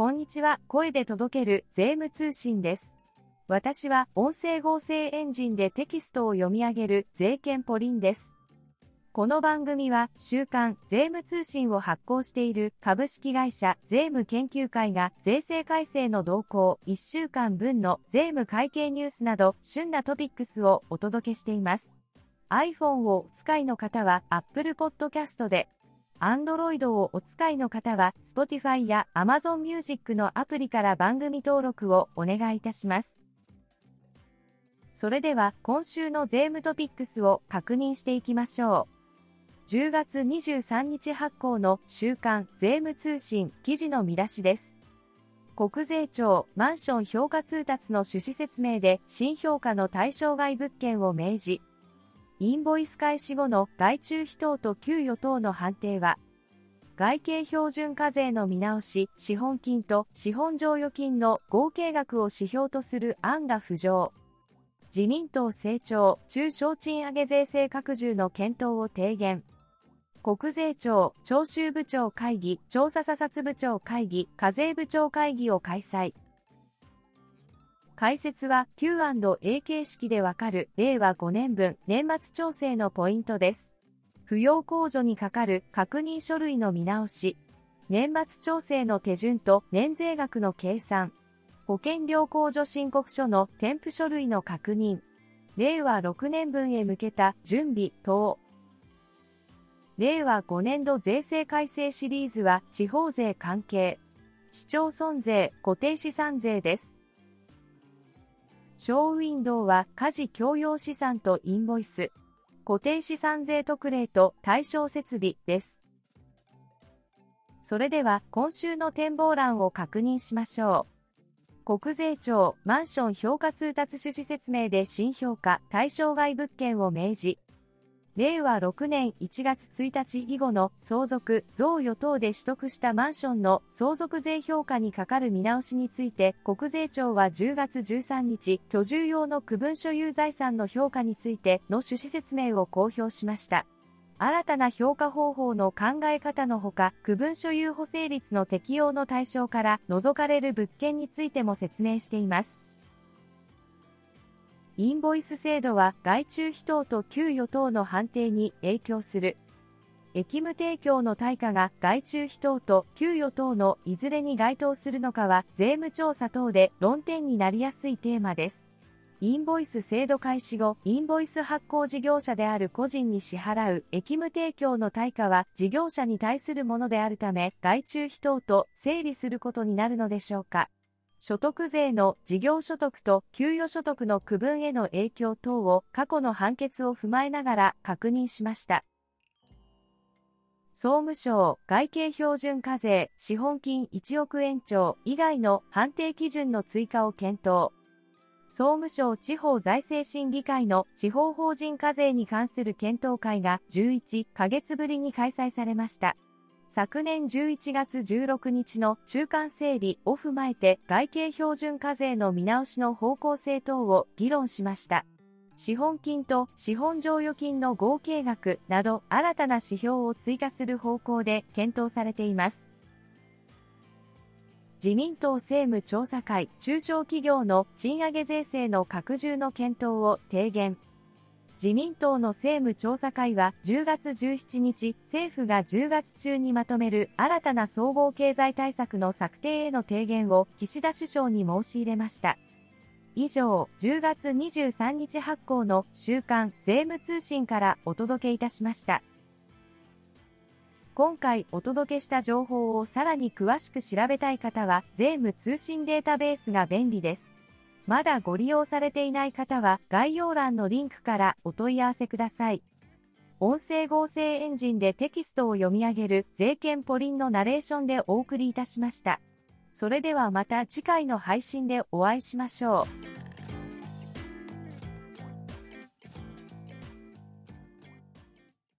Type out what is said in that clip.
こんにちは、声で届ける税務通信です。私は音声合成エンジンでテキストを読み上げる税券ポリンです。この番組は週刊税務通信を発行している株式会社税務研究会が税制改正の動向1週間分の税務会計ニュースなど旬なトピックスをお届けしています。iPhone をお使いの方は Apple Podcast で Android をお使いの方は Spotify や Amazon Music のアプリから番組登録をお願いいたします。それでは今週の税務トピックスを確認していきましょう。10月23日発行の週刊税務通信記事の見出しです。国税庁マンション評価通達の趣旨説明で新評価の対象外物件を明示。インボイス開始後の外注費等と給与等の判定は、外形標準課税の見直し、資本金と資本剰余金の合計額を指標とする案が浮上。自民党成長、中小賃上げ税制拡充の検討を提言。国税庁、徴収部長会議、調査査察部長会議、課税部長会議を開催。解説は Q&A 形式でわかる令和5年分年末調整のポイントです。扶養控除にかかる確認書類の見直し、年末調整の手順と年税額の計算、保険料控除申告書の添付書類の確認、令和6年分へ向けた準備等。令和5年度税制改正シリーズは地方税関係、市町村税、固定資産税です。ショーウィンドウは家事共用資産とインボイス、固定資産税特例と対象設備です。それでは今週の展望欄を確認しましょう。国税庁マンション評価通達趣旨説明で新評価対象外物件を明示。令和6年1月1日以後の相続、贈与等で取得したマンションの相続税評価にかかる見直しについて、国税庁は10月13日、居住用の区分所有財産の評価についての趣旨説明を公表しました。新たな評価方法の考え方のほか、区分所有補正率の適用の対象から除かれる物件についても説明しています。インボイス制度は外注費等と給与等の判定に影響する。役務提供の対価が外注費等と給与等のいずれに該当するのかは税務調査等で論点になりやすいテーマです。インボイス制度開始後、インボイス発行事業者である個人に支払う役務提供の対価は事業者に対するものであるため、外注費等と整理することになるのでしょうか。所得税の事業所得と給与所得の区分への影響等を過去の判決を踏まえながら確認しました。総務省外形標準課税資本金1億円超以外の判定基準の追加を検討。総務省地方財政審議会の地方法人課税に関する検討会が11ヶ月ぶりに開催されました。昨年11月16日の中間整理を踏まえて外形標準課税の見直しの方向性等を議論しました。資本金と資本剰余金の合計額など新たな指標を追加する方向で検討されています。自民党政務調査会中小企業の賃上げ税制の拡充の検討を提言。自民党の政務調査会は10月17日、政府が10月中にまとめる新たな総合経済対策の策定への提言を岸田首相に申し入れました。以上、10月23日発行の週刊税務通信からお届けいたしました。今回お届けした情報をさらに詳しく調べたい方は、税務通信データベースが便利です。まだご利用されていない方は概要欄のリンクからお問い合わせください。音声合成エンジンでテキストを読み上げる税券ポリンのナレーションでお送りいたしました。それではまた次回の配信でお会いしましょう。